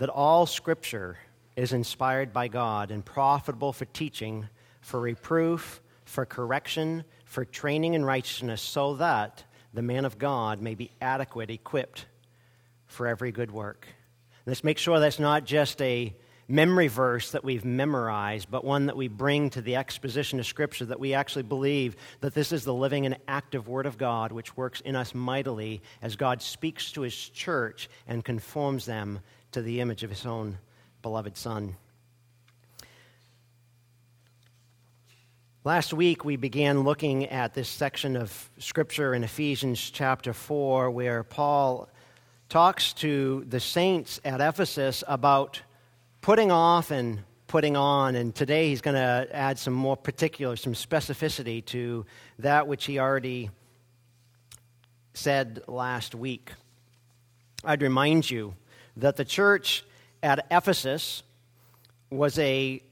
that all Scripture is inspired by God and profitable for teaching, for reproof, for correction, for training in righteousness, so that the man of God may be adequate, equipped for every good work. Let's make sure that's not just a memory verse that we've memorized, but one that we bring to the exposition of Scripture, that we actually believe that this is the living and active Word of God, which works in us mightily as God speaks to His church and conforms them to the image of His own beloved Son. Last week, we began looking at this section of Scripture in Ephesians chapter 4, where Paul talks to the saints at Ephesus about putting off and putting on. And today he's going to add some more particular, some specificity to that which he already said last week. I'd remind you that the church at Ephesus was a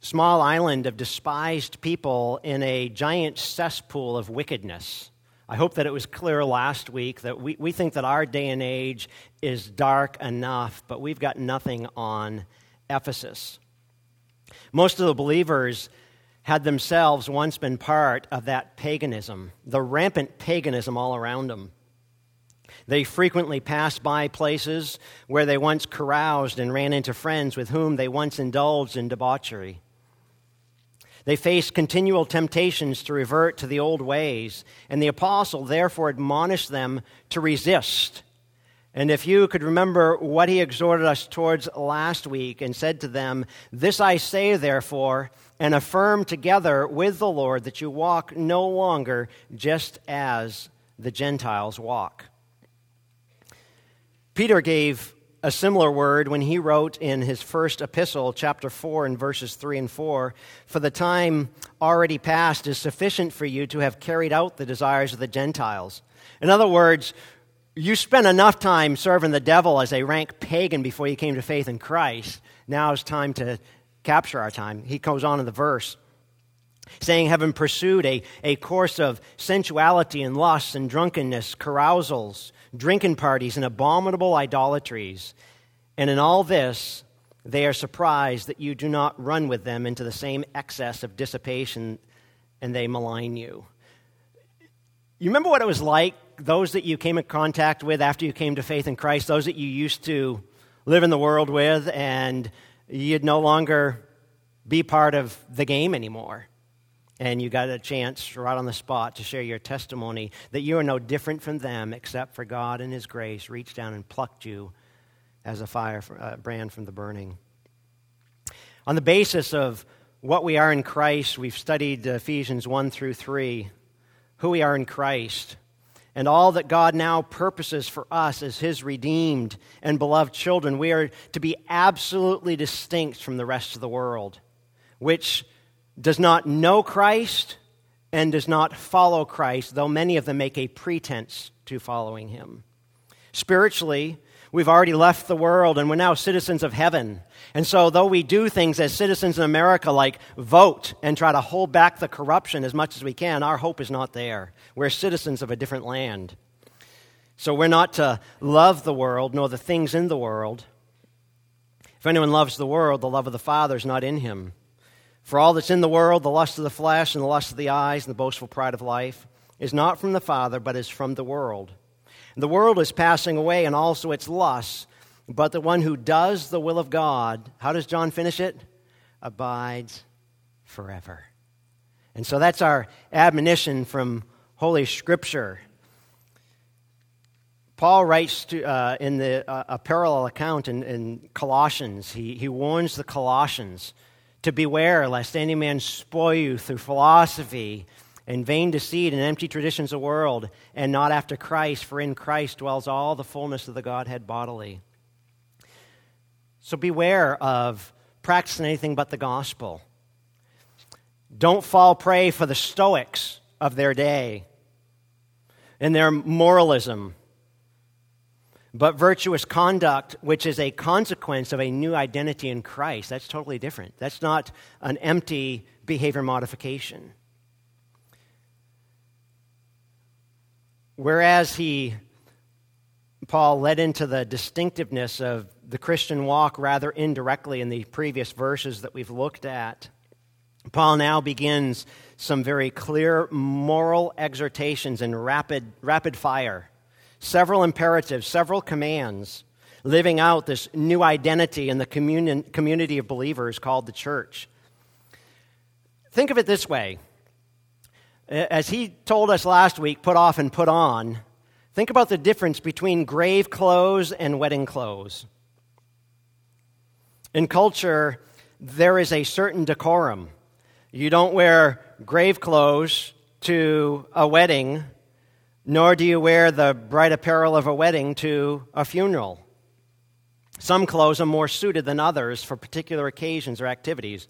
small island of despised people in a giant cesspool of wickedness. I hope that it was clear last week that we, we think that our day and age is dark enough, but we've got nothing on Ephesus. Most of the believers had themselves once been part of that paganism, the rampant paganism all around them. They frequently passed by places where they once caroused and ran into friends with whom they once indulged in debauchery. They faced continual temptations to revert to the old ways, and the apostle therefore admonished them to resist and if you could remember what he exhorted us towards last week and said to them, This I say, therefore, and affirm together with the Lord that you walk no longer just as the Gentiles walk. Peter gave a similar word when he wrote in his first epistle, chapter 4, and verses 3 and 4 For the time already past is sufficient for you to have carried out the desires of the Gentiles. In other words, you spent enough time serving the devil as a rank pagan before you came to faith in Christ. Now it's time to capture our time. He goes on in the verse saying, having pursued a, a course of sensuality and lust and drunkenness, carousals, drinking parties, and abominable idolatries. And in all this, they are surprised that you do not run with them into the same excess of dissipation and they malign you. You remember what it was like those that you came in contact with after you came to faith in Christ, those that you used to live in the world with, and you'd no longer be part of the game anymore. And you got a chance right on the spot to share your testimony that you are no different from them except for God and His grace reached down and plucked you as a fire uh, brand from the burning. On the basis of what we are in Christ, we've studied Ephesians 1 through 3, who we are in Christ and all that God now purposes for us as His redeemed and beloved children, we are to be absolutely distinct from the rest of the world, which does not know Christ and does not follow Christ, though many of them make a pretense to following Him. Spiritually, we've already left the world and we're now citizens of heaven. And so, though we do things as citizens in America like vote and try to hold back the corruption as much as we can, our hope is not there. We're citizens of a different land. So, we're not to love the world nor the things in the world. If anyone loves the world, the love of the Father is not in him. For all that's in the world, the lust of the flesh and the lust of the eyes and the boastful pride of life, is not from the Father, but is from the world. The world is passing away and also its lusts, but the one who does the will of God, how does John finish it? Abides forever. And so that's our admonition from Holy Scripture. Paul writes to, uh, in the, uh, a parallel account in, in Colossians. He, he warns the Colossians to beware lest any man spoil you through philosophy and vain deceit and empty traditions of the world, and not after Christ, for in Christ dwells all the fullness of the Godhead bodily. So beware of practicing anything but the gospel. Don't fall prey for the Stoics of their day and their moralism, but virtuous conduct, which is a consequence of a new identity in Christ. That's totally different. That's not an empty behavior modification. Whereas he Paul led into the distinctiveness of the Christian walk rather indirectly in the previous verses that we've looked at. Paul now begins some very clear moral exhortations in rapid, rapid fire, several imperatives, several commands, living out this new identity in the communion, community of believers called the church. Think of it this way. As he told us last week, put off and put on, think about the difference between grave clothes and wedding clothes. In culture, there is a certain decorum. You don't wear grave clothes to a wedding, nor do you wear the bright apparel of a wedding to a funeral. Some clothes are more suited than others for particular occasions or activities.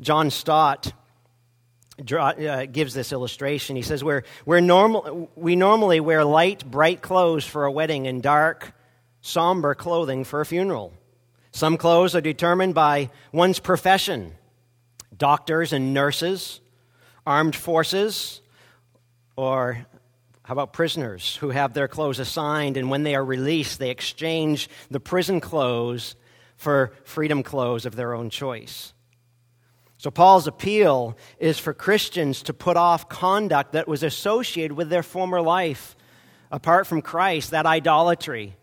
John Stott draw, uh, gives this illustration. He says, we're, we're normal, We normally wear light, bright clothes for a wedding and dark, somber clothing for a funeral. Some clothes are determined by one's profession doctors and nurses, armed forces, or how about prisoners who have their clothes assigned and when they are released, they exchange the prison clothes for freedom clothes of their own choice? So, Paul's appeal is for Christians to put off conduct that was associated with their former life apart from Christ, that idolatry.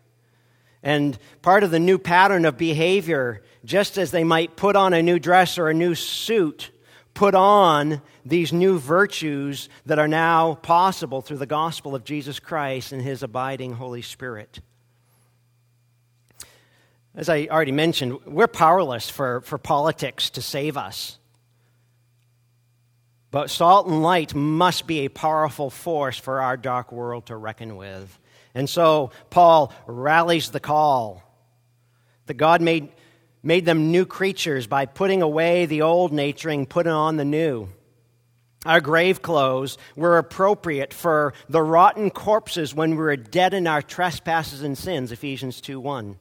And part of the new pattern of behavior, just as they might put on a new dress or a new suit, put on these new virtues that are now possible through the gospel of Jesus Christ and his abiding Holy Spirit. As I already mentioned, we're powerless for, for politics to save us. But salt and light must be a powerful force for our dark world to reckon with. And so Paul rallies the call that God made, made them new creatures by putting away the old nature and putting on the new. Our grave clothes were appropriate for the rotten corpses when we were dead in our trespasses and sins, Ephesians 2 1.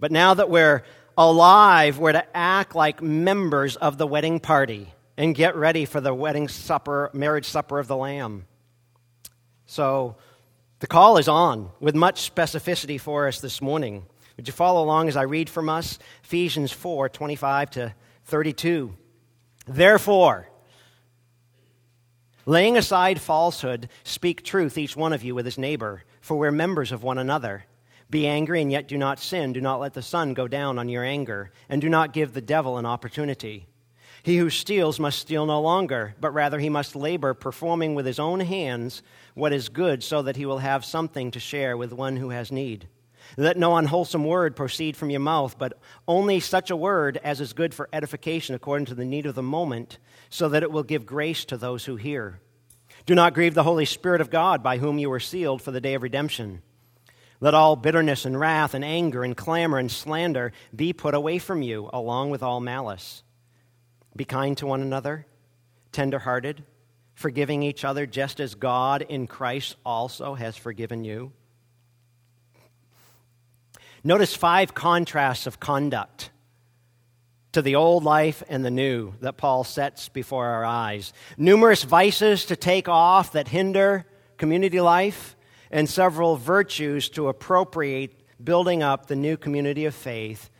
But now that we're alive, we're to act like members of the wedding party and get ready for the wedding supper, marriage supper of the Lamb. So the call is on with much specificity for us this morning. Would you follow along as I read from us Ephesians 4 25 to 32? Therefore, laying aside falsehood, speak truth, each one of you with his neighbor, for we're members of one another. Be angry and yet do not sin. Do not let the sun go down on your anger, and do not give the devil an opportunity. He who steals must steal no longer, but rather he must labor, performing with his own hands what is good, so that he will have something to share with one who has need. Let no unwholesome word proceed from your mouth, but only such a word as is good for edification according to the need of the moment, so that it will give grace to those who hear. Do not grieve the Holy Spirit of God, by whom you were sealed for the day of redemption. Let all bitterness and wrath and anger and clamor and slander be put away from you, along with all malice. Be kind to one another, tenderhearted, forgiving each other just as God in Christ also has forgiven you. Notice five contrasts of conduct to the old life and the new that Paul sets before our eyes. Numerous vices to take off that hinder community life, and several virtues to appropriate building up the new community of faith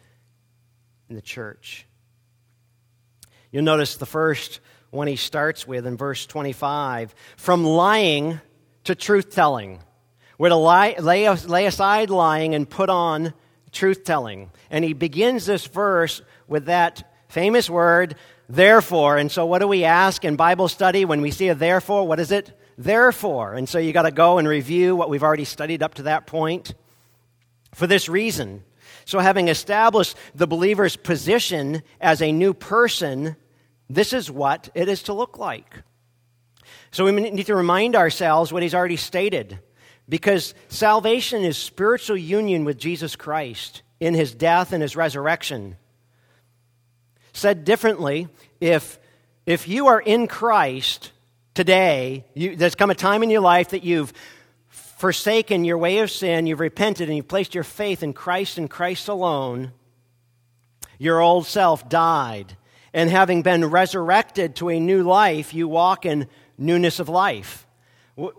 in the church. You'll notice the first one he starts with in verse 25 from lying to truth telling. We're to lie, lay, lay aside lying and put on truth telling. And he begins this verse with that famous word, therefore. And so, what do we ask in Bible study when we see a therefore? What is it? Therefore. And so, you got to go and review what we've already studied up to that point. For this reason, so having established the believer's position as a new person this is what it is to look like. So we need to remind ourselves what he's already stated. Because salvation is spiritual union with Jesus Christ in his death and his resurrection. Said differently, if, if you are in Christ today, you, there's come a time in your life that you've forsaken your way of sin, you've repented, and you've placed your faith in Christ and Christ alone, your old self died and having been resurrected to a new life, you walk in newness of life.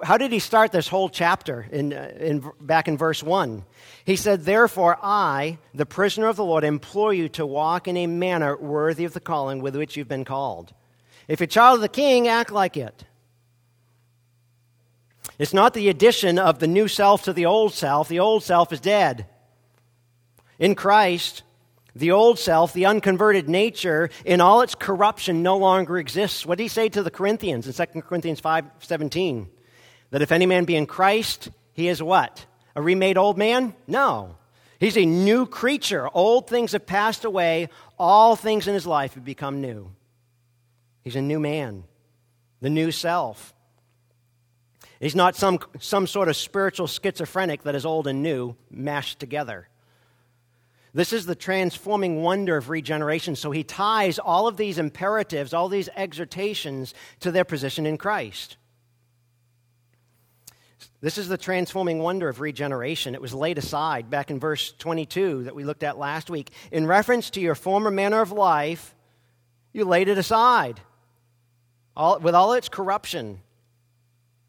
How did he start this whole chapter in, uh, in, back in verse 1? He said, Therefore, I, the prisoner of the Lord, implore you to walk in a manner worthy of the calling with which you've been called. If you're a child of the king, act like it. It's not the addition of the new self to the old self. The old self is dead. In Christ, the old self, the unconverted nature, in all its corruption, no longer exists. What did he say to the Corinthians in 2 Corinthians 5 17? That if any man be in Christ, he is what? A remade old man? No. He's a new creature. Old things have passed away, all things in his life have become new. He's a new man, the new self. He's not some, some sort of spiritual schizophrenic that is old and new mashed together. This is the transforming wonder of regeneration. So he ties all of these imperatives, all these exhortations to their position in Christ. This is the transforming wonder of regeneration. It was laid aside back in verse 22 that we looked at last week. In reference to your former manner of life, you laid it aside all, with all its corruption.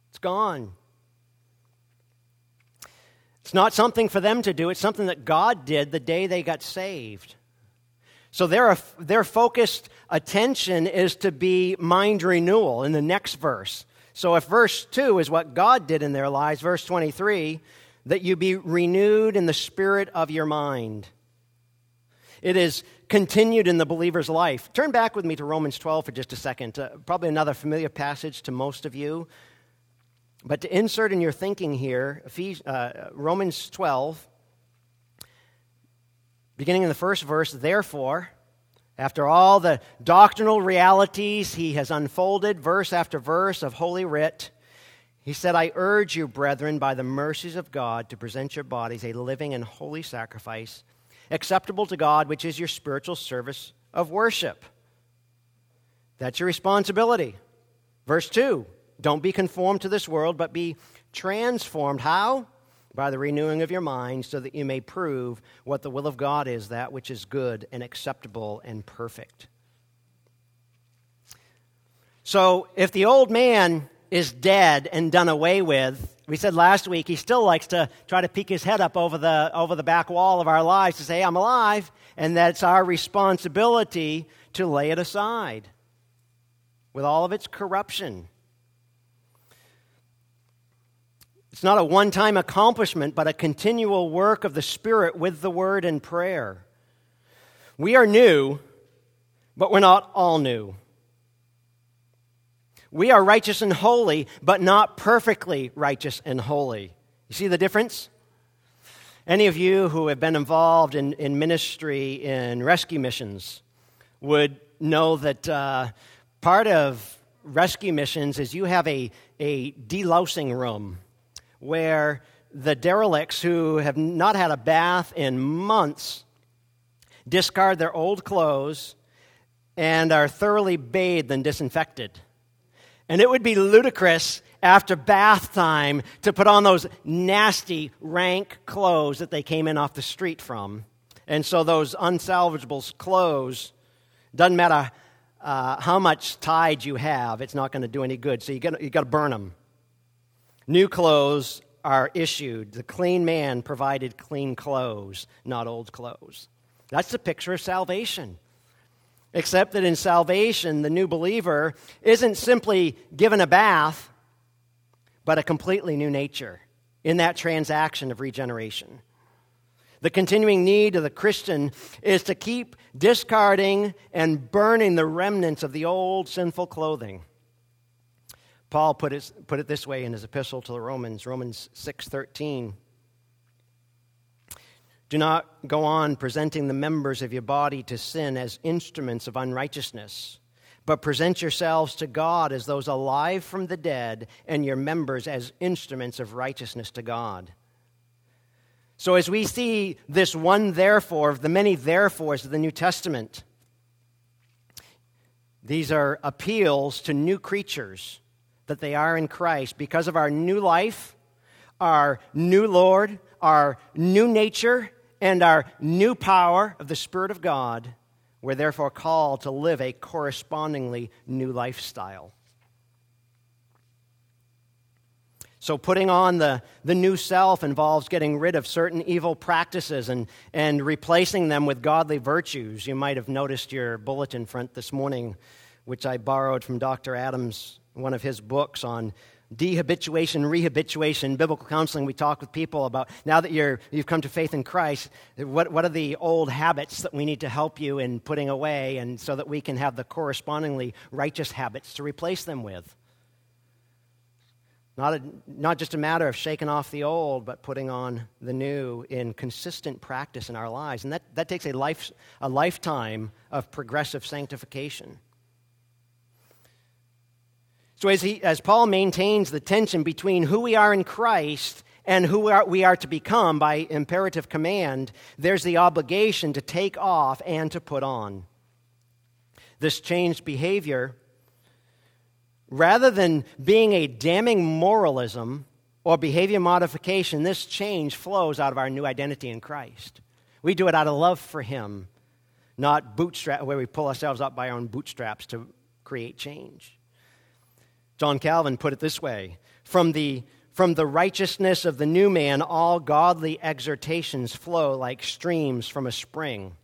It's gone. It's not something for them to do, it's something that God did the day they got saved. So their, their focused attention is to be mind renewal in the next verse. So if verse 2 is what God did in their lives, verse 23, that you be renewed in the spirit of your mind. It is continued in the believer's life. Turn back with me to Romans 12 for just a second. Uh, probably another familiar passage to most of you. But to insert in your thinking here, uh, Romans 12, beginning in the first verse, therefore, after all the doctrinal realities he has unfolded, verse after verse of Holy Writ, he said, I urge you, brethren, by the mercies of God, to present your bodies a living and holy sacrifice, acceptable to God, which is your spiritual service of worship. That's your responsibility. Verse 2 don't be conformed to this world, but be transformed. How? By the renewing of your mind, so that you may prove what the will of God is, that which is good and acceptable and perfect. So, if the old man is dead and done away with, we said last week he still likes to try to peek his head up over the, over the back wall of our lives to say, I'm alive, and that's our responsibility to lay it aside with all of its corruption It's not a one time accomplishment, but a continual work of the Spirit with the Word and prayer. We are new, but we're not all new. We are righteous and holy, but not perfectly righteous and holy. You see the difference? Any of you who have been involved in, in ministry in rescue missions would know that uh, part of rescue missions is you have a, a delousing room where the derelicts who have not had a bath in months discard their old clothes and are thoroughly bathed and disinfected. And it would be ludicrous after bath time to put on those nasty, rank clothes that they came in off the street from. And so those unsalvageable clothes, doesn't matter uh, how much tide you have, it's not going to do any good. So you've got to burn them. New clothes are issued. The clean man provided clean clothes, not old clothes. That's the picture of salvation. Except that in salvation, the new believer isn't simply given a bath, but a completely new nature in that transaction of regeneration. The continuing need of the Christian is to keep discarding and burning the remnants of the old sinful clothing. Paul put it, put it this way in his epistle to the Romans, Romans 6:13. Do not go on presenting the members of your body to sin as instruments of unrighteousness, but present yourselves to God as those alive from the dead, and your members as instruments of righteousness to God. So, as we see this one therefore of the many therefores of the New Testament, these are appeals to new creatures that they are in Christ because of our new life, our new Lord, our new nature, and our new power of the Spirit of God. We're therefore called to live a correspondingly new lifestyle. So, putting on the, the new self involves getting rid of certain evil practices and, and replacing them with godly virtues. You might have noticed your bulletin front this morning, which I borrowed from Dr. Adams, one of his books on dehabituation, rehabituation, biblical counseling. We talk with people about now that you're, you've come to faith in Christ, what, what are the old habits that we need to help you in putting away, and so that we can have the correspondingly righteous habits to replace them with. Not, a, not just a matter of shaking off the old, but putting on the new in consistent practice in our lives. And that, that takes a, life, a lifetime of progressive sanctification. So, as, he, as Paul maintains the tension between who we are in Christ and who we are, we are to become by imperative command, there's the obligation to take off and to put on. This changed behavior Rather than being a damning moralism or behavior modification, this change flows out of our new identity in Christ. We do it out of love for Him, not bootstrap, where we pull ourselves up by our own bootstraps to create change. John Calvin put it this way From the, from the righteousness of the new man, all godly exhortations flow like streams from a spring.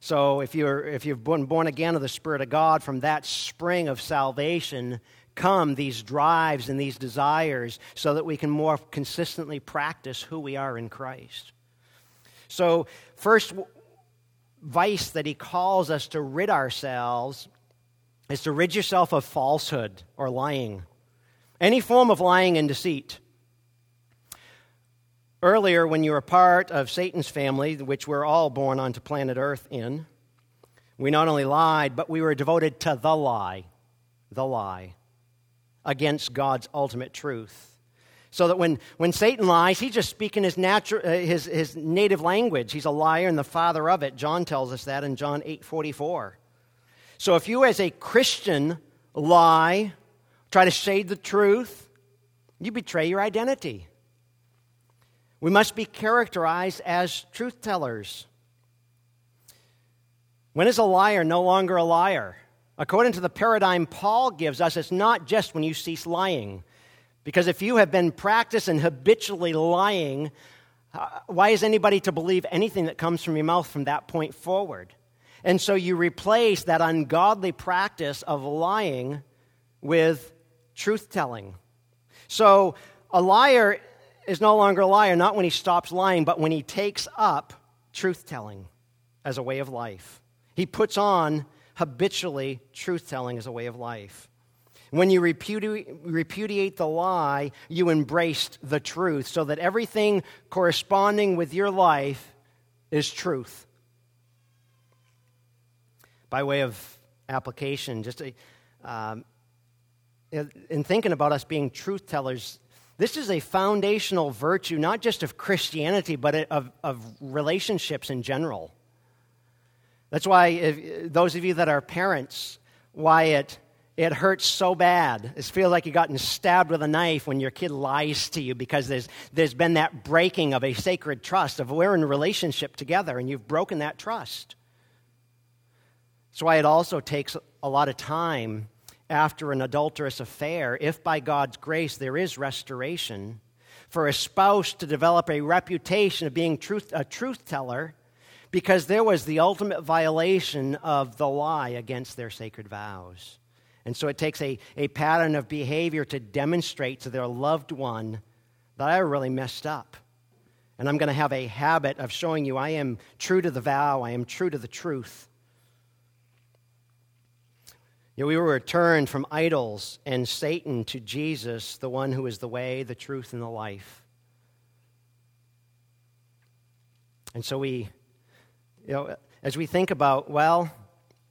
So if, you're, if you've been born again of the Spirit of God, from that spring of salvation come these drives and these desires so that we can more consistently practice who we are in Christ. So, first vice that he calls us to rid ourselves is to rid yourself of falsehood or lying. Any form of lying and deceit. Earlier, when you were part of Satan's family, which we're all born onto planet Earth in, we not only lied, but we were devoted to the lie, the lie, against God's ultimate truth. So that when, when Satan lies, he's just speaking his, natural, uh, his, his native language. He's a liar and the father of it. John tells us that in John 8 44. So if you, as a Christian, lie, try to shade the truth, you betray your identity. We must be characterized as truth tellers. When is a liar no longer a liar? According to the paradigm Paul gives us, it's not just when you cease lying. Because if you have been practicing habitually lying, uh, why is anybody to believe anything that comes from your mouth from that point forward? And so you replace that ungodly practice of lying with truth telling. So a liar is no longer a liar, not when he stops lying, but when he takes up truth telling as a way of life. He puts on habitually truth telling as a way of life. When you repudiate the lie, you embraced the truth, so that everything corresponding with your life is truth. By way of application, just a, um, in thinking about us being truth tellers, this is a foundational virtue, not just of Christianity, but of, of relationships in general. That's why, if, those of you that are parents, why it, it hurts so bad. It feels like you've gotten stabbed with a knife when your kid lies to you because there's, there's been that breaking of a sacred trust, of we're in relationship together and you've broken that trust. That's why it also takes a lot of time after an adulterous affair, if by God's grace there is restoration, for a spouse to develop a reputation of being truth, a truth teller because there was the ultimate violation of the lie against their sacred vows. And so it takes a, a pattern of behavior to demonstrate to their loved one that I really messed up. And I'm going to have a habit of showing you I am true to the vow, I am true to the truth. You we were turned from idols and Satan to Jesus, the one who is the way, the truth, and the life. And so we, you know, as we think about, well,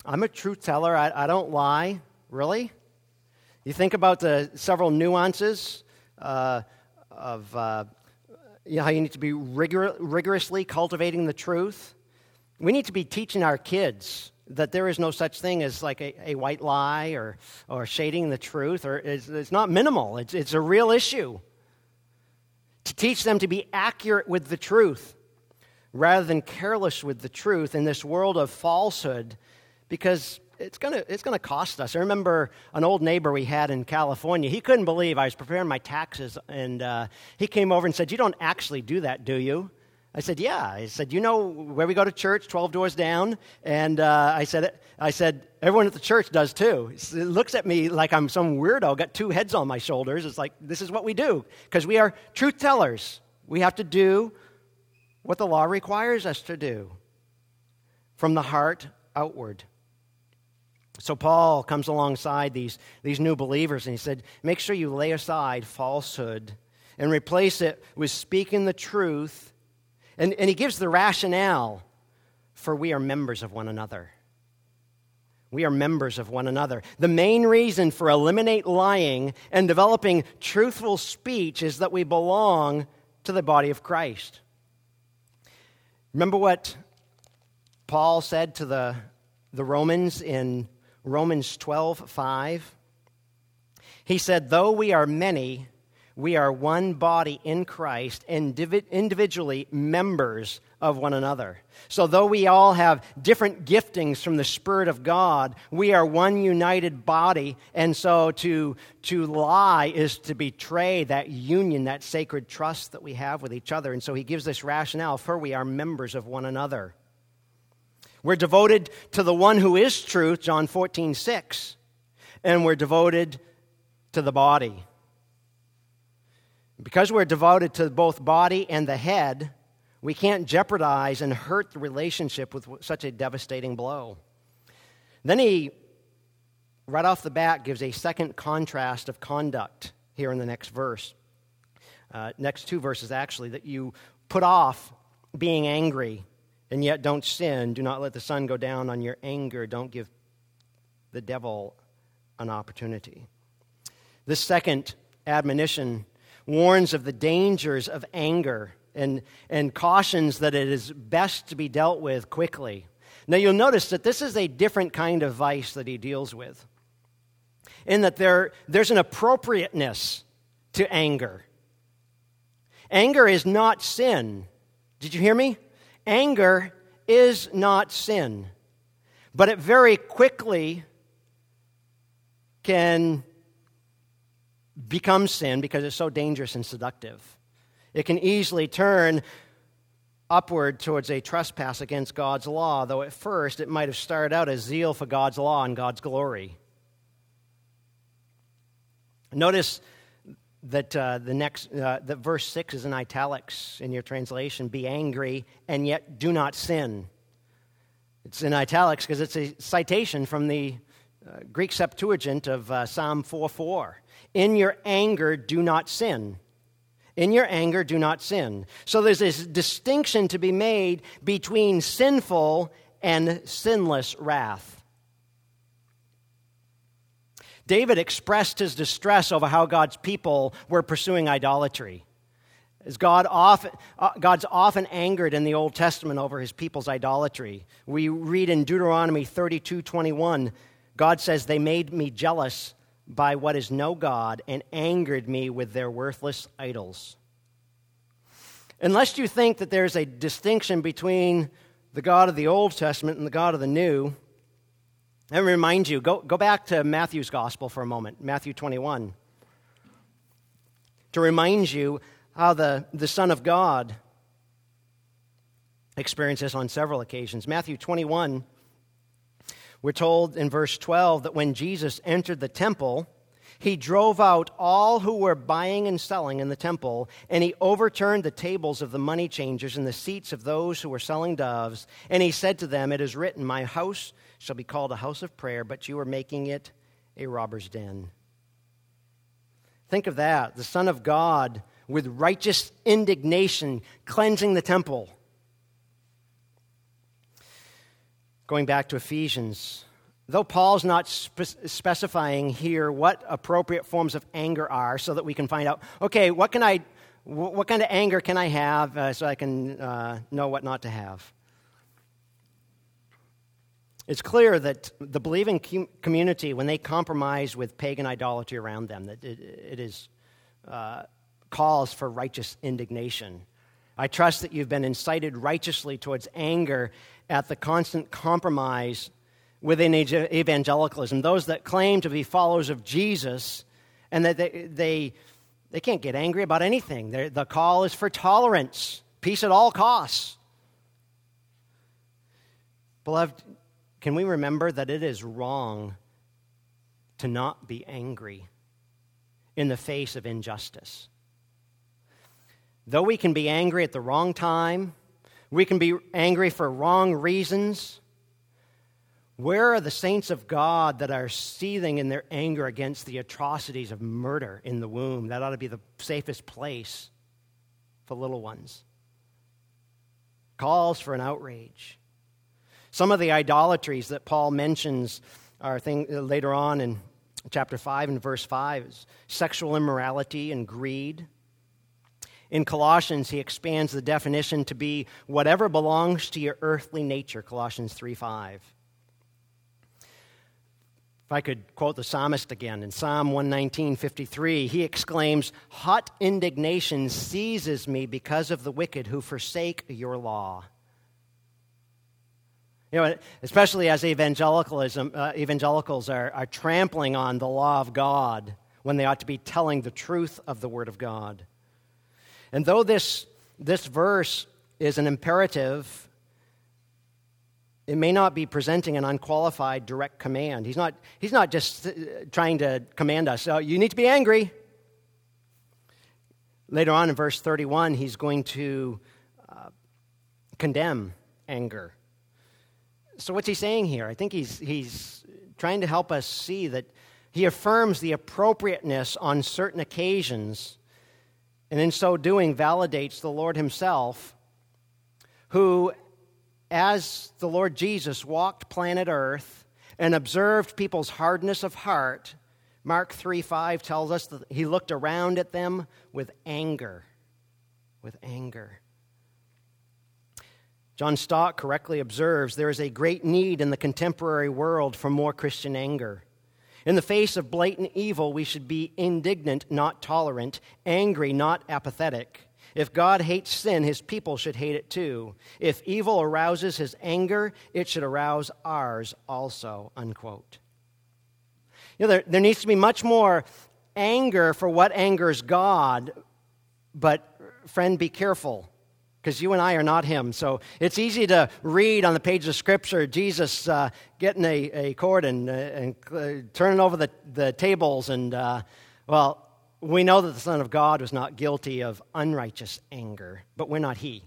I'm a truth teller, I, I don't lie, really? You think about the several nuances uh, of uh, you know, how you need to be rigor- rigorously cultivating the truth. We need to be teaching our kids that there is no such thing as like a, a white lie or, or shading the truth, or it's, it's not minimal, it's, it's a real issue. To teach them to be accurate with the truth rather than careless with the truth in this world of falsehood, because it's going to it's gonna cost us. I remember an old neighbor we had in California. He couldn't believe I was preparing my taxes, and uh, he came over and said, You don't actually do that, do you? I said, Yeah. I said, You know where we go to church, 12 doors down? And uh, I, said, I said, Everyone at the church does too. It looks at me like I'm some weirdo, got two heads on my shoulders. It's like, This is what we do, because we are truth tellers. We have to do what the law requires us to do from the heart outward. So Paul comes alongside these, these new believers and he said, Make sure you lay aside falsehood and replace it with speaking the truth and, and he gives the rationale for we are members of one another. We are members of one another. The main reason for eliminate lying and developing truthful speech is that we belong to the body of Christ. Remember what Paul said to the, the Romans in Romans 12 5? He said, Though we are many, we are one body in Christ, and individually members of one another. So, though we all have different giftings from the Spirit of God, we are one united body. And so, to, to lie is to betray that union, that sacred trust that we have with each other. And so, he gives this rationale for we are members of one another. We're devoted to the one who is truth, John 14, 6. And we're devoted to the body. Because we're devoted to both body and the head, we can't jeopardize and hurt the relationship with such a devastating blow. Then he, right off the bat, gives a second contrast of conduct here in the next verse. Uh, next two verses, actually, that you put off being angry and yet don't sin. Do not let the sun go down on your anger. Don't give the devil an opportunity. This second admonition warns of the dangers of anger and, and cautions that it is best to be dealt with quickly. Now, you'll notice that this is a different kind of vice that he deals with, in that there, there's an appropriateness to anger. Anger is not sin. Did you hear me? Anger is not sin, but it very quickly can becomes sin because it's so dangerous and seductive. It can easily turn upward towards a trespass against God's law, though at first it might have started out as zeal for God's law and God's glory. Notice that uh, the next uh, that verse 6 is in italics in your translation be angry and yet do not sin it's in italics because it's a citation from the uh, greek septuagint of uh, psalm 4 4 in your anger, do not sin. In your anger, do not sin. So there's this distinction to be made between sinful and sinless wrath. David expressed his distress over how God's people were pursuing idolatry. As God often, uh, God's often angered in the Old Testament over his people's idolatry. We read in Deuteronomy 32 21, God says, They made me jealous by what is no God and angered me with their worthless idols. Unless you think that there's a distinction between the God of the Old Testament and the God of the New, let me remind you go, go back to Matthew's Gospel for a moment, Matthew 21, to remind you how the, the Son of God experienced this on several occasions. Matthew 21 we're told in verse 12 that when Jesus entered the temple, he drove out all who were buying and selling in the temple, and he overturned the tables of the money changers and the seats of those who were selling doves. And he said to them, It is written, My house shall be called a house of prayer, but you are making it a robber's den. Think of that. The Son of God, with righteous indignation, cleansing the temple. Going back to Ephesians, though Paul's not spe- specifying here what appropriate forms of anger are, so that we can find out, okay, what can I, what kind of anger can I have uh, so I can uh, know what not to have? It's clear that the believing community, when they compromise with pagan idolatry around them, that it, it is uh, calls for righteous indignation. I trust that you've been incited righteously towards anger at the constant compromise within evangelicalism, those that claim to be followers of Jesus, and that they, they, they can't get angry about anything. They're, the call is for tolerance, peace at all costs. Beloved, can we remember that it is wrong to not be angry in the face of injustice? Though we can be angry at the wrong time, we can be angry for wrong reasons. Where are the saints of God that are seething in their anger against the atrocities of murder in the womb? That ought to be the safest place for little ones. Calls for an outrage. Some of the idolatries that Paul mentions are thing, uh, later on in chapter 5 and verse 5 is sexual immorality and greed in Colossians, he expands the definition to be whatever belongs to your earthly nature, Colossians 3 5. If I could quote the psalmist again, in Psalm 119, 53, he exclaims, Hot indignation seizes me because of the wicked who forsake your law. You know, especially as evangelicalism, uh, evangelicals are, are trampling on the law of God when they ought to be telling the truth of the Word of God. And though this, this verse is an imperative, it may not be presenting an unqualified direct command. He's not, he's not just uh, trying to command us, oh, you need to be angry. Later on in verse 31, he's going to uh, condemn anger. So, what's he saying here? I think he's, he's trying to help us see that he affirms the appropriateness on certain occasions and in so doing validates the Lord Himself, who, as the Lord Jesus walked planet Earth and observed people's hardness of heart, Mark 3 5 tells us that he looked around at them with anger. With anger. John Stott correctly observes there is a great need in the contemporary world for more Christian anger. In the face of blatant evil, we should be indignant, not tolerant, angry, not apathetic. If God hates sin, his people should hate it too. If evil arouses his anger, it should arouse ours also. Unquote. You know, there, there needs to be much more anger for what angers God, but friend, be careful because you and I are not him. So it's easy to read on the page of Scripture Jesus uh, getting a, a cord and, uh, and uh, turning over the, the tables. And, uh, well, we know that the Son of God was not guilty of unrighteous anger, but we're not he,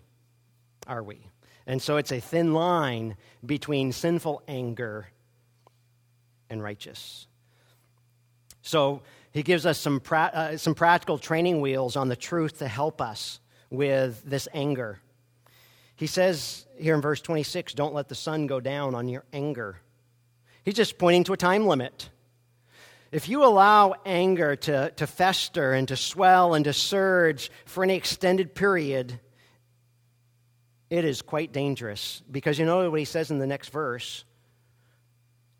are we? And so it's a thin line between sinful anger and righteous. So he gives us some, pra- uh, some practical training wheels on the truth to help us with this anger. He says here in verse 26 don't let the sun go down on your anger. He's just pointing to a time limit. If you allow anger to, to fester and to swell and to surge for any extended period, it is quite dangerous because you know what he says in the next verse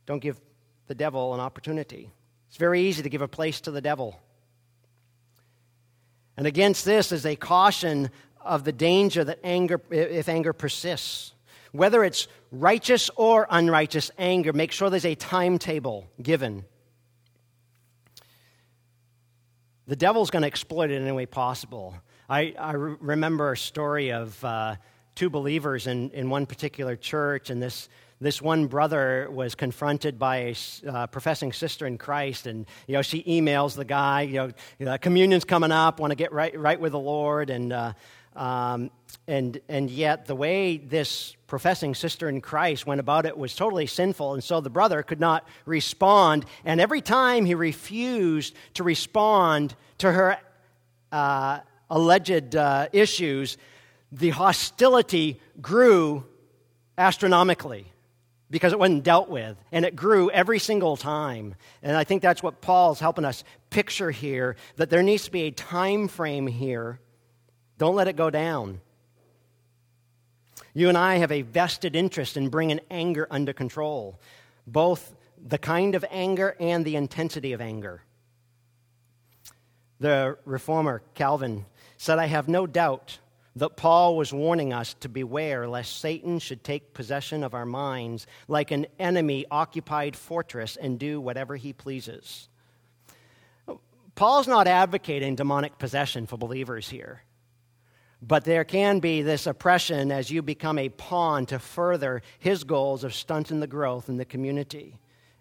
don't give the devil an opportunity. It's very easy to give a place to the devil. And against this is a caution of the danger that anger, if anger persists. Whether it's righteous or unrighteous anger, make sure there's a timetable given. The devil's going to exploit it in any way possible. I, I remember a story of uh, two believers in, in one particular church, and this this one brother was confronted by a uh, professing sister in Christ, and you know she emails the guy, you know, communion's coming up, want to get right right with the Lord, and uh, um, and and yet the way this professing sister in Christ went about it was totally sinful, and so the brother could not respond, and every time he refused to respond to her uh, alleged uh, issues, the hostility grew astronomically because it wasn't dealt with. And it grew every single time. And I think that's what Paul's helping us picture here that there needs to be a time frame here. Don't let it go down. You and I have a vested interest in bringing anger under control, both the kind of anger and the intensity of anger. The reformer Calvin said, I have no doubt that Paul was warning us to beware lest Satan should take possession of our minds like an enemy occupied fortress and do whatever he pleases. Paul's not advocating demonic possession for believers here. But there can be this oppression as you become a pawn to further his goals of stunting the growth in the community.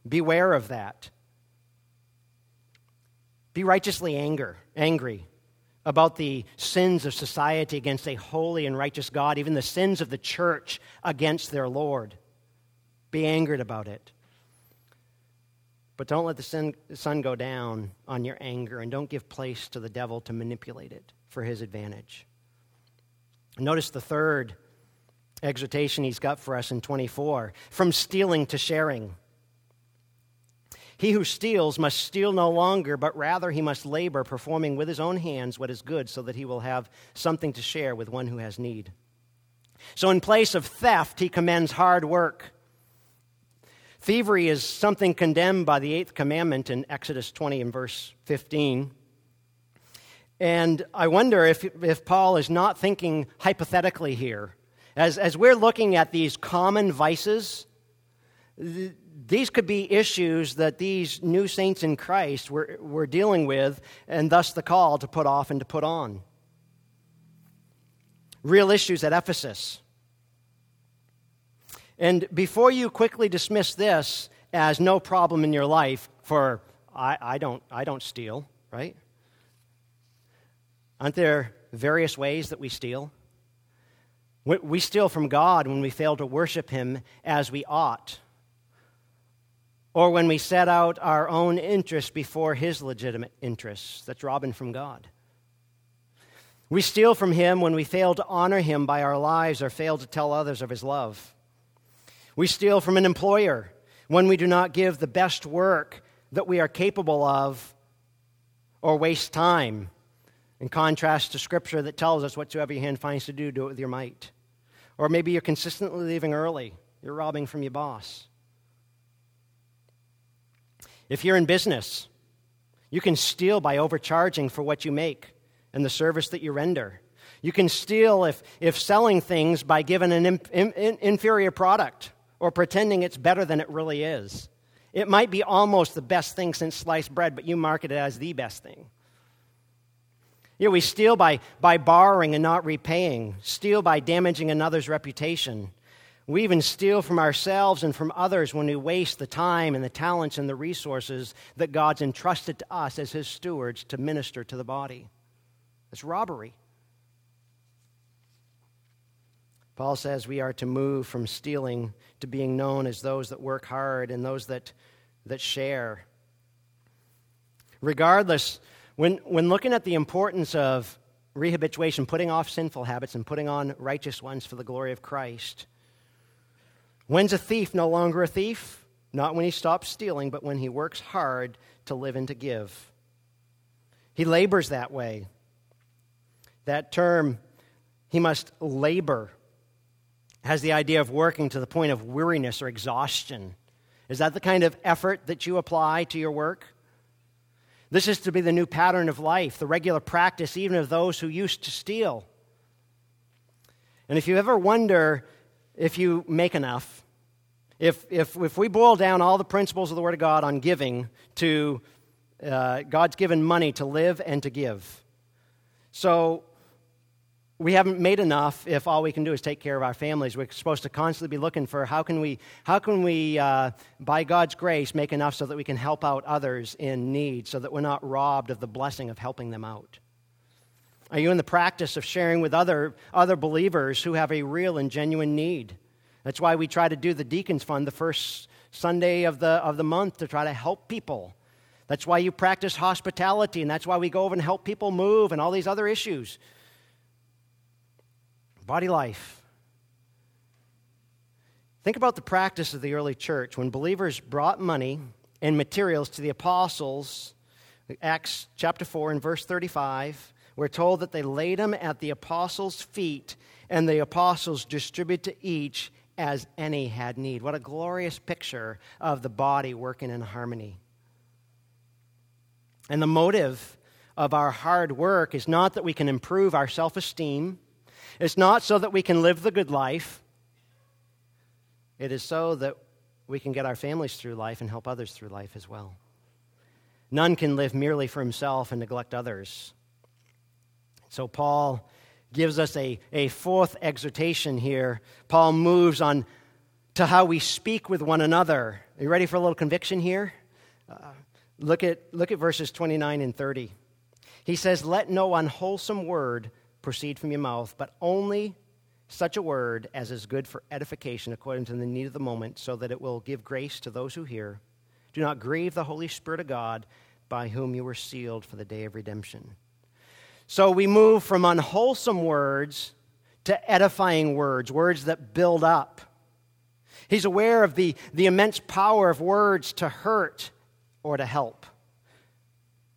Beware of that. Be righteously anger, angry about the sins of society against a holy and righteous God, even the sins of the church against their Lord. Be angered about it. But don't let the sun, go down on your anger and don't give place to the devil to manipulate it for his advantage. Notice the third exhortation he's got for us in 24 from stealing to sharing. He who steals must steal no longer, but rather he must labor, performing with his own hands what is good, so that he will have something to share with one who has need. So, in place of theft, he commends hard work. Thievery is something condemned by the eighth commandment in Exodus 20 and verse 15. And I wonder if, if Paul is not thinking hypothetically here. As, as we're looking at these common vices, these could be issues that these new saints in Christ were, were dealing with, and thus the call to put off and to put on. Real issues at Ephesus. And before you quickly dismiss this as no problem in your life, for I, I, don't, I don't steal, right? Aren't there various ways that we steal? We steal from God when we fail to worship Him as we ought or when we set out our own interests before his legitimate interests. That's robbing from God. We steal from him when we fail to honor him by our lives or fail to tell others of his love. We steal from an employer when we do not give the best work that we are capable of or waste time, in contrast to scripture that tells us whatsoever your hand finds to do, do it with your might. Or maybe you're consistently leaving early, you're robbing from your boss. If you're in business, you can steal by overcharging for what you make and the service that you render. You can steal if, if selling things by giving an in, in, inferior product or pretending it's better than it really is. It might be almost the best thing since sliced bread, but you market it as the best thing. You know, we steal by, by borrowing and not repaying, steal by damaging another's reputation, we even steal from ourselves and from others when we waste the time and the talents and the resources that God's entrusted to us as His stewards to minister to the body. It's robbery. Paul says we are to move from stealing to being known as those that work hard and those that, that share. Regardless, when, when looking at the importance of rehabituation, putting off sinful habits and putting on righteous ones for the glory of Christ, When's a thief no longer a thief? Not when he stops stealing, but when he works hard to live and to give. He labors that way. That term, he must labor, has the idea of working to the point of weariness or exhaustion. Is that the kind of effort that you apply to your work? This is to be the new pattern of life, the regular practice even of those who used to steal. And if you ever wonder if you make enough. If, if, if we boil down all the principles of the Word of God on giving to uh, God's given money to live and to give. So we haven't made enough if all we can do is take care of our families. We're supposed to constantly be looking for how can we, how can we uh, by God's grace, make enough so that we can help out others in need, so that we're not robbed of the blessing of helping them out. Are you in the practice of sharing with other, other believers who have a real and genuine need? That's why we try to do the Deacons Fund the first Sunday of the, of the month to try to help people. That's why you practice hospitality, and that's why we go over and help people move and all these other issues. Body life. Think about the practice of the early church when believers brought money and materials to the apostles. Acts chapter 4 and verse 35 we're told that they laid them at the apostles' feet, and the apostles distributed to each as any had need. What a glorious picture of the body working in harmony. And the motive of our hard work is not that we can improve our self esteem. It's not so that we can live the good life, it is so that we can get our families through life and help others through life as well. None can live merely for himself and neglect others. So, Paul gives us a, a fourth exhortation here. Paul moves on to how we speak with one another. Are you ready for a little conviction here? Uh, look, at, look at verses 29 and 30. He says, Let no unwholesome word proceed from your mouth, but only such a word as is good for edification according to the need of the moment, so that it will give grace to those who hear. Do not grieve the Holy Spirit of God, by whom you were sealed for the day of redemption. So we move from unwholesome words to edifying words, words that build up. He's aware of the, the immense power of words to hurt or to help,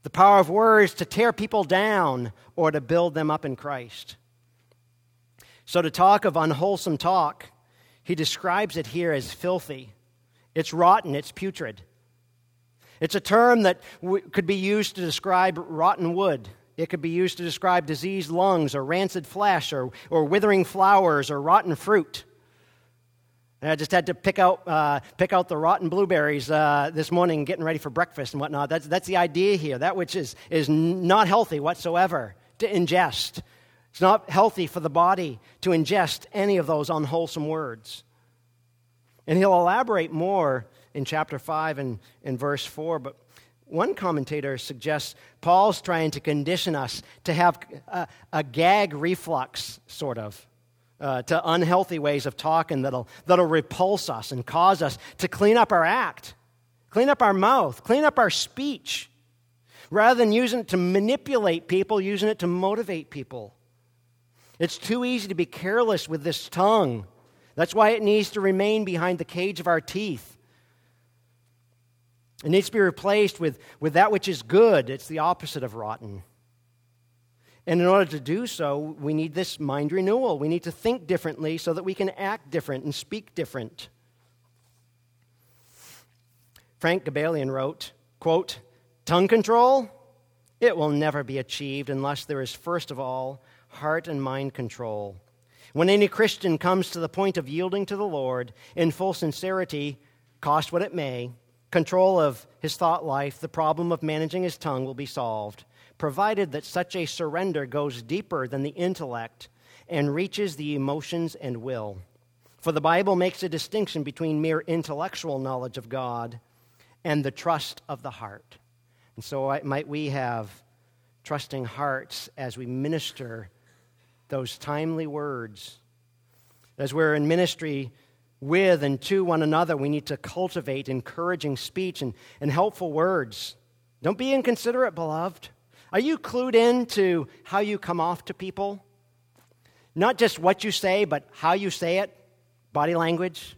the power of words to tear people down or to build them up in Christ. So, to talk of unwholesome talk, he describes it here as filthy. It's rotten, it's putrid. It's a term that w- could be used to describe rotten wood. It could be used to describe diseased lungs or rancid flesh or, or withering flowers or rotten fruit. And I just had to pick out, uh, pick out the rotten blueberries uh, this morning, getting ready for breakfast and whatnot. That's, that's the idea here. That which is, is not healthy whatsoever to ingest. It's not healthy for the body to ingest any of those unwholesome words. And he'll elaborate more in chapter 5 and in verse 4. But one commentator suggests Paul's trying to condition us to have a, a gag reflux, sort of, uh, to unhealthy ways of talking that'll, that'll repulse us and cause us to clean up our act, clean up our mouth, clean up our speech, rather than using it to manipulate people, using it to motivate people. It's too easy to be careless with this tongue. That's why it needs to remain behind the cage of our teeth. It needs to be replaced with, with that which is good. It's the opposite of rotten. And in order to do so, we need this mind renewal. We need to think differently so that we can act different and speak different. Frank Gaebelein wrote, quote, tongue control, it will never be achieved unless there is, first of all, heart and mind control. When any Christian comes to the point of yielding to the Lord in full sincerity, cost what it may, control of his thought life, the problem of managing his tongue will be solved, provided that such a surrender goes deeper than the intellect and reaches the emotions and will. For the Bible makes a distinction between mere intellectual knowledge of God and the trust of the heart. And so, might we have trusting hearts as we minister those timely words. As we're in ministry, with and to one another, we need to cultivate encouraging speech and, and helpful words. Don't be inconsiderate, beloved. Are you clued in to how you come off to people? Not just what you say, but how you say it, body language.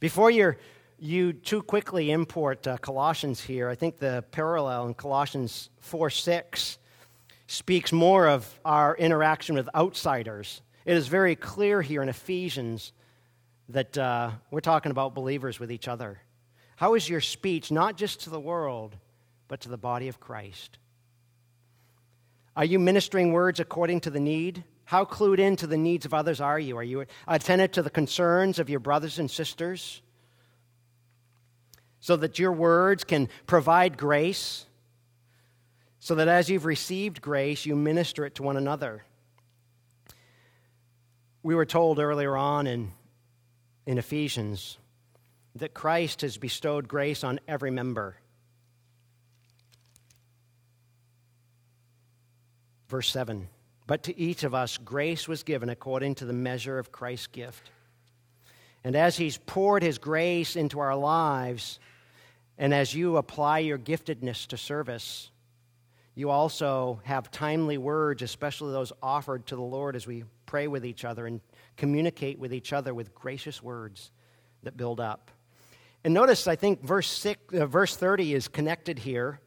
Before you you too quickly import uh, Colossians here, I think the parallel in Colossians 4 6 speaks more of our interaction with outsiders it is very clear here in Ephesians that uh, we're talking about believers with each other. How is your speech not just to the world, but to the body of Christ? Are you ministering words according to the need? How clued in to the needs of others are you? Are you attentive to the concerns of your brothers and sisters? So that your words can provide grace, so that as you've received grace, you minister it to one another. We were told earlier on in, in Ephesians that Christ has bestowed grace on every member. Verse 7 But to each of us grace was given according to the measure of Christ's gift. And as He's poured His grace into our lives, and as you apply your giftedness to service, you also have timely words, especially those offered to the Lord as we pray with each other and communicate with each other with gracious words that build up. And notice, I think verse, six, uh, verse 30 is connected here.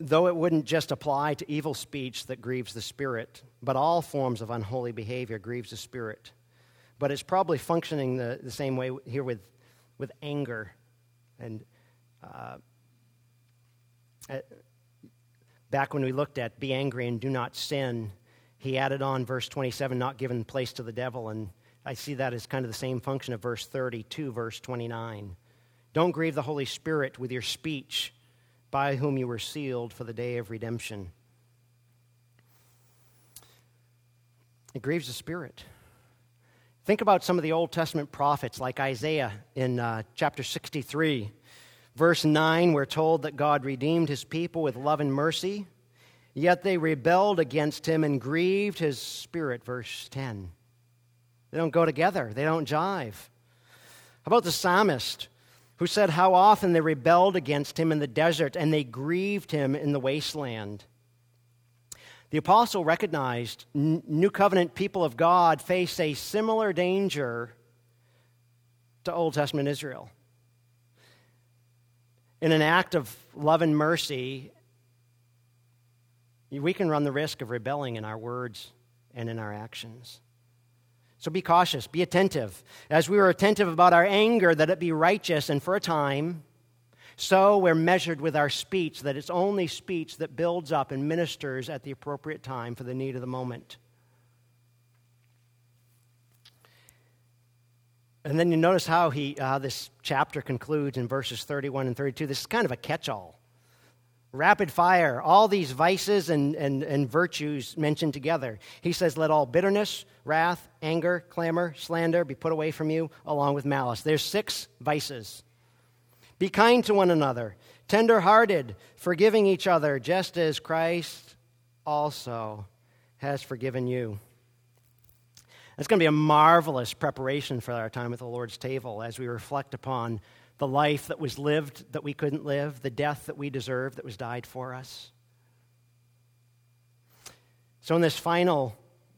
Though it wouldn't just apply to evil speech that grieves the Spirit, but all forms of unholy behavior grieves the Spirit. But it's probably functioning the, the same way here with, with anger and uh, Back when we looked at be angry and do not sin, he added on verse 27, not given place to the devil. And I see that as kind of the same function of verse 32, verse 29. Don't grieve the Holy Spirit with your speech, by whom you were sealed for the day of redemption. It grieves the Spirit. Think about some of the Old Testament prophets, like Isaiah in uh, chapter 63. Verse 9, we're told that God redeemed his people with love and mercy, yet they rebelled against him and grieved his spirit. Verse 10. They don't go together, they don't jive. How about the psalmist who said how often they rebelled against him in the desert and they grieved him in the wasteland? The apostle recognized New Covenant people of God face a similar danger to Old Testament Israel. In an act of love and mercy, we can run the risk of rebelling in our words and in our actions. So be cautious, be attentive. As we were attentive about our anger, that it be righteous and for a time so we're measured with our speech, that it's only speech that builds up and ministers at the appropriate time for the need of the moment. And then you notice how he, uh, this chapter concludes in verses 31 and 32. This is kind of a catch all. Rapid fire, all these vices and, and, and virtues mentioned together. He says, Let all bitterness, wrath, anger, clamor, slander be put away from you, along with malice. There's six vices. Be kind to one another, tender hearted, forgiving each other, just as Christ also has forgiven you. It's going to be a marvelous preparation for our time at the Lord's table as we reflect upon the life that was lived that we couldn't live, the death that we deserved that was died for us. So, in this final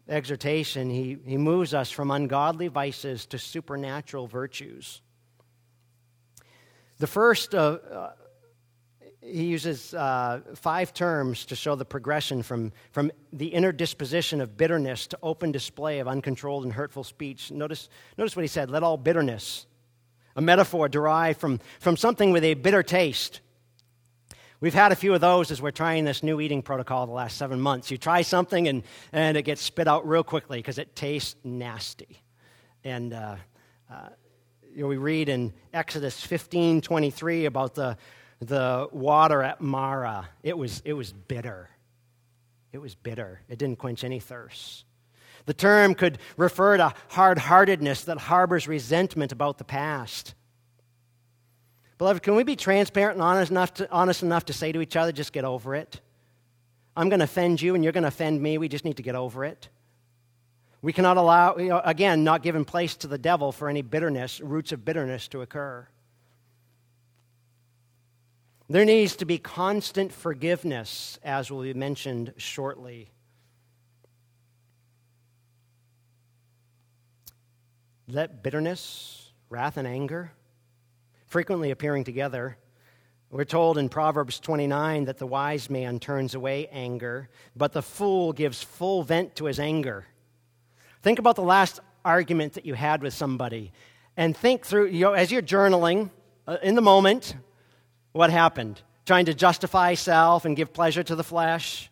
exhortation, he, he moves us from ungodly vices to supernatural virtues. The first, uh, uh, he uses uh, five terms to show the progression from, from the inner disposition of bitterness to open display of uncontrolled and hurtful speech. Notice, notice what he said let all bitterness, a metaphor derived from, from something with a bitter taste. We've had a few of those as we're trying this new eating protocol the last seven months. You try something and, and it gets spit out real quickly because it tastes nasty. And uh, uh, you know, we read in Exodus 15 23 about the, the water at Marah. It was, it was bitter. It was bitter. It didn't quench any thirst. The term could refer to hard heartedness that harbors resentment about the past. Beloved, can we be transparent and honest enough, to, honest enough to say to each other, just get over it? I'm going to offend you and you're going to offend me. We just need to get over it. We cannot allow, you know, again, not giving place to the devil for any bitterness, roots of bitterness to occur. There needs to be constant forgiveness, as will be mentioned shortly. Let bitterness, wrath, and anger frequently appearing together. We're told in Proverbs 29 that the wise man turns away anger, but the fool gives full vent to his anger. Think about the last argument that you had with somebody and think through, you know, as you're journaling uh, in the moment, what happened? Trying to justify self and give pleasure to the flesh,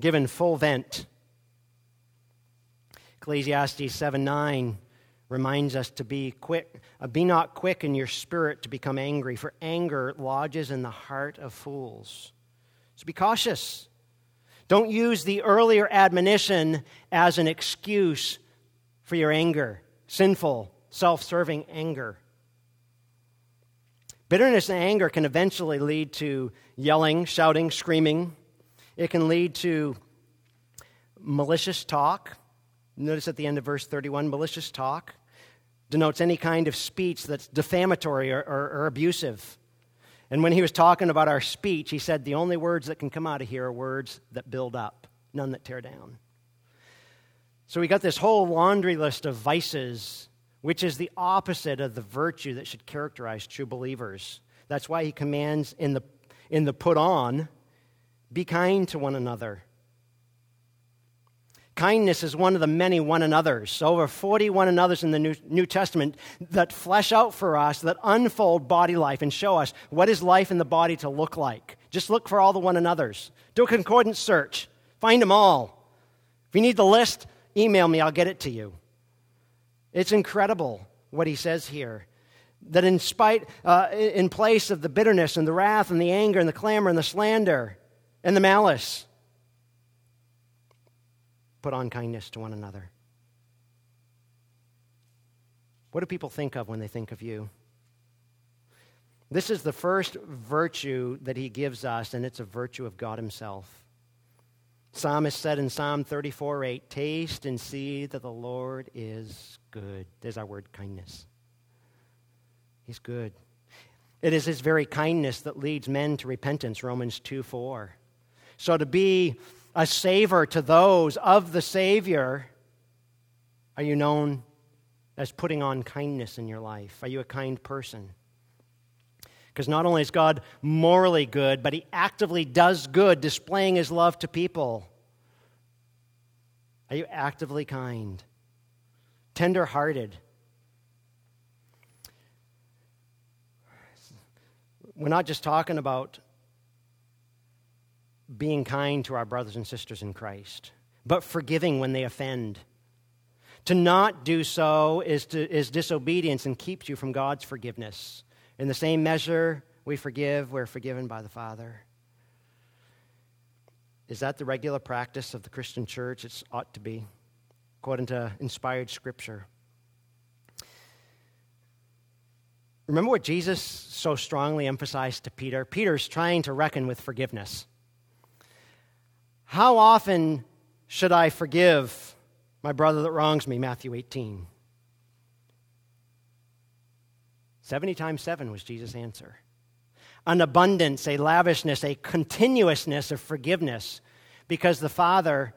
given full vent. Ecclesiastes 7 9 reminds us to be quick, uh, be not quick in your spirit to become angry, for anger lodges in the heart of fools. So be cautious. Don't use the earlier admonition as an excuse for your anger, sinful, self serving anger. Bitterness and anger can eventually lead to yelling, shouting, screaming. It can lead to malicious talk. Notice at the end of verse 31 malicious talk denotes any kind of speech that's defamatory or, or, or abusive. And when he was talking about our speech, he said the only words that can come out of here are words that build up, none that tear down. So we got this whole laundry list of vices, which is the opposite of the virtue that should characterize true believers. That's why he commands in the, in the put on be kind to one another Kindness is one of the many one another's, over 40 one another's in the New, New Testament that flesh out for us, that unfold body life and show us what is life in the body to look like, Just look for all the one another's. Do a concordance search. Find them all. If you need the list, email me, I'll get it to you. It's incredible what he says here. That in spite, uh, in place of the bitterness and the wrath and the anger and the clamor and the slander and the malice, put on kindness to one another. What do people think of when they think of you? This is the first virtue that he gives us, and it's a virtue of God himself. Psalmist said in Psalm 34 8, Taste and see that the Lord is good. There's our word kindness. He's good. It is his very kindness that leads men to repentance, Romans 2 4. So to be a savor to those of the Savior, are you known as putting on kindness in your life? Are you a kind person? Because not only is God morally good, but He actively does good, displaying His love to people. Are you actively kind? Tender hearted? We're not just talking about being kind to our brothers and sisters in Christ, but forgiving when they offend. To not do so is, to, is disobedience and keeps you from God's forgiveness. In the same measure we forgive, we're forgiven by the Father. Is that the regular practice of the Christian church? It ought to be, according to inspired scripture. Remember what Jesus so strongly emphasized to Peter? Peter's trying to reckon with forgiveness. How often should I forgive my brother that wrongs me? Matthew 18. 70 times 7 was Jesus' answer. An abundance, a lavishness, a continuousness of forgiveness because the Father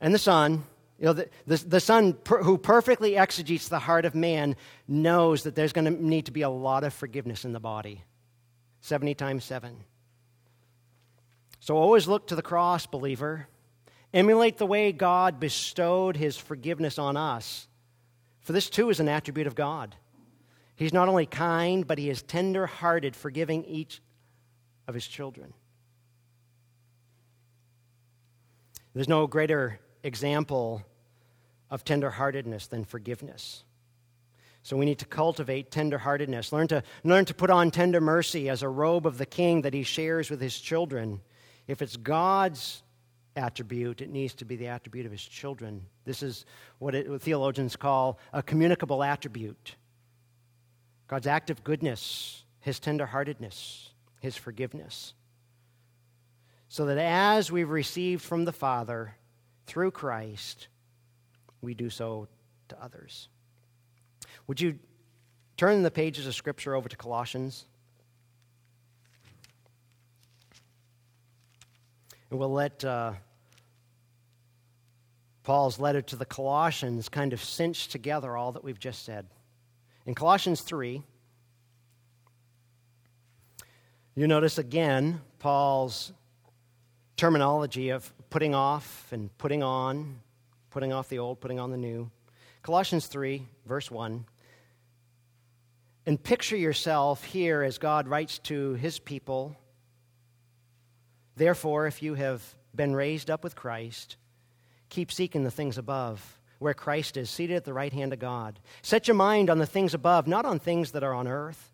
and the Son, you know, the, the, the Son per, who perfectly exegetes the heart of man knows that there's going to need to be a lot of forgiveness in the body. 70 times 7. So always look to the cross, believer. Emulate the way God bestowed his forgiveness on us. For this too is an attribute of God. He's not only kind, but he is tender hearted, forgiving each of his children. There's no greater example of tenderheartedness than forgiveness. So we need to cultivate tenderheartedness. Learn to, learn to put on tender mercy as a robe of the king that he shares with his children. If it's God's attribute, it needs to be the attribute of his children. This is what, it, what theologians call a communicable attribute. God's active goodness, his tenderheartedness, his forgiveness. So that as we've received from the Father through Christ, we do so to others. Would you turn the pages of Scripture over to Colossians? And we'll let uh, Paul's letter to the Colossians kind of cinch together all that we've just said. In Colossians 3, you notice again Paul's terminology of putting off and putting on, putting off the old, putting on the new. Colossians 3, verse 1. And picture yourself here as God writes to his people. Therefore, if you have been raised up with Christ, keep seeking the things above where Christ is, seated at the right hand of God. Set your mind on the things above, not on things that are on earth.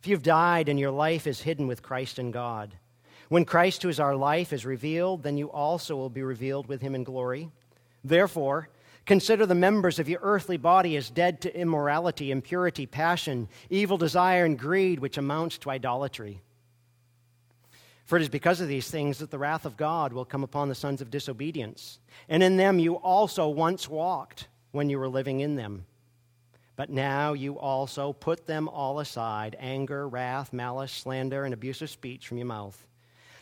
If you've died and your life is hidden with Christ in God, when Christ, who is our life, is revealed, then you also will be revealed with him in glory. Therefore, consider the members of your earthly body as dead to immorality, impurity, passion, evil desire, and greed, which amounts to idolatry. For it is because of these things that the wrath of God will come upon the sons of disobedience. And in them you also once walked when you were living in them. But now you also put them all aside anger, wrath, malice, slander, and abusive speech from your mouth.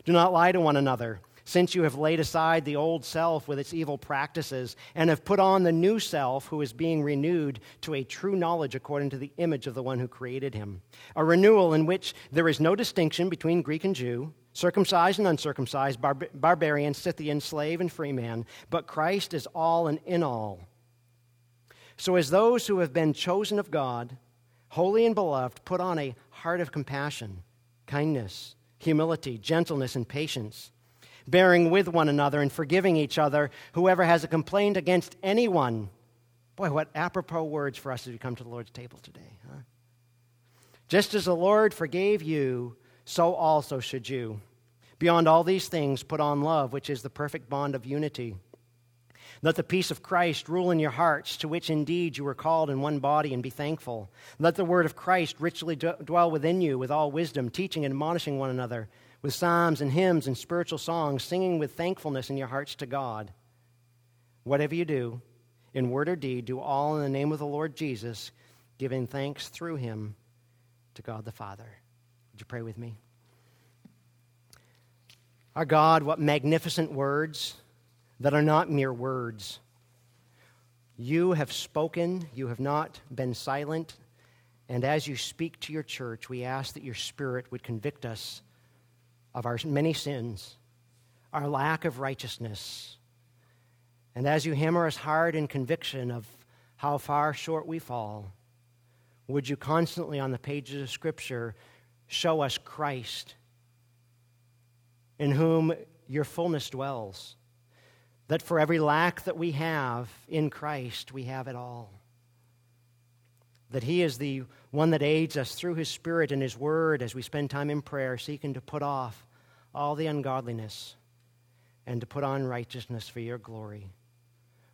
Do not lie to one another, since you have laid aside the old self with its evil practices, and have put on the new self, who is being renewed to a true knowledge according to the image of the one who created him. A renewal in which there is no distinction between Greek and Jew circumcised and uncircumcised, bar- barbarian, Scythian, slave, and free man, but Christ is all and in all. So, as those who have been chosen of God, holy and beloved, put on a heart of compassion, kindness, humility, gentleness, and patience, bearing with one another and forgiving each other, whoever has a complaint against anyone. Boy, what apropos words for us as we come to the Lord's table today, huh? Just as the Lord forgave you, so also should you. Beyond all these things, put on love, which is the perfect bond of unity. Let the peace of Christ rule in your hearts, to which indeed you were called in one body, and be thankful. Let the word of Christ richly dwell within you with all wisdom, teaching and admonishing one another with psalms and hymns and spiritual songs, singing with thankfulness in your hearts to God. Whatever you do, in word or deed, do all in the name of the Lord Jesus, giving thanks through him to God the Father. Would you pray with me? Our God, what magnificent words that are not mere words. You have spoken, you have not been silent, and as you speak to your church, we ask that your Spirit would convict us of our many sins, our lack of righteousness, and as you hammer us hard in conviction of how far short we fall, would you constantly on the pages of Scripture show us Christ, in whom your fullness dwells? That for every lack that we have in Christ, we have it all. That He is the one that aids us through His Spirit and His Word as we spend time in prayer, seeking to put off all the ungodliness and to put on righteousness for your glory.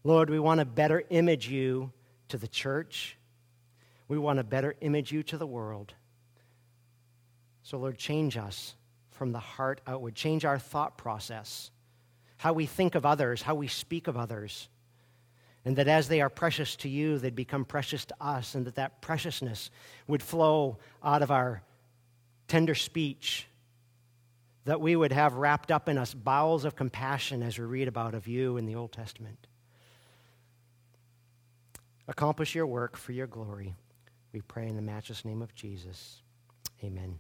Lord, we want to better image you to the church. We want to better image you to the world. So, Lord, change us from the heart outward. Change our thought process how we think of others, how we speak of others. And that as they are precious to you, they'd become precious to us, and that that preciousness would flow out of our tender speech, that we would have wrapped up in us bowels of compassion as we read about of you in the Old Testament. Accomplish your work for your glory. We pray in the matchless name of Jesus. Amen.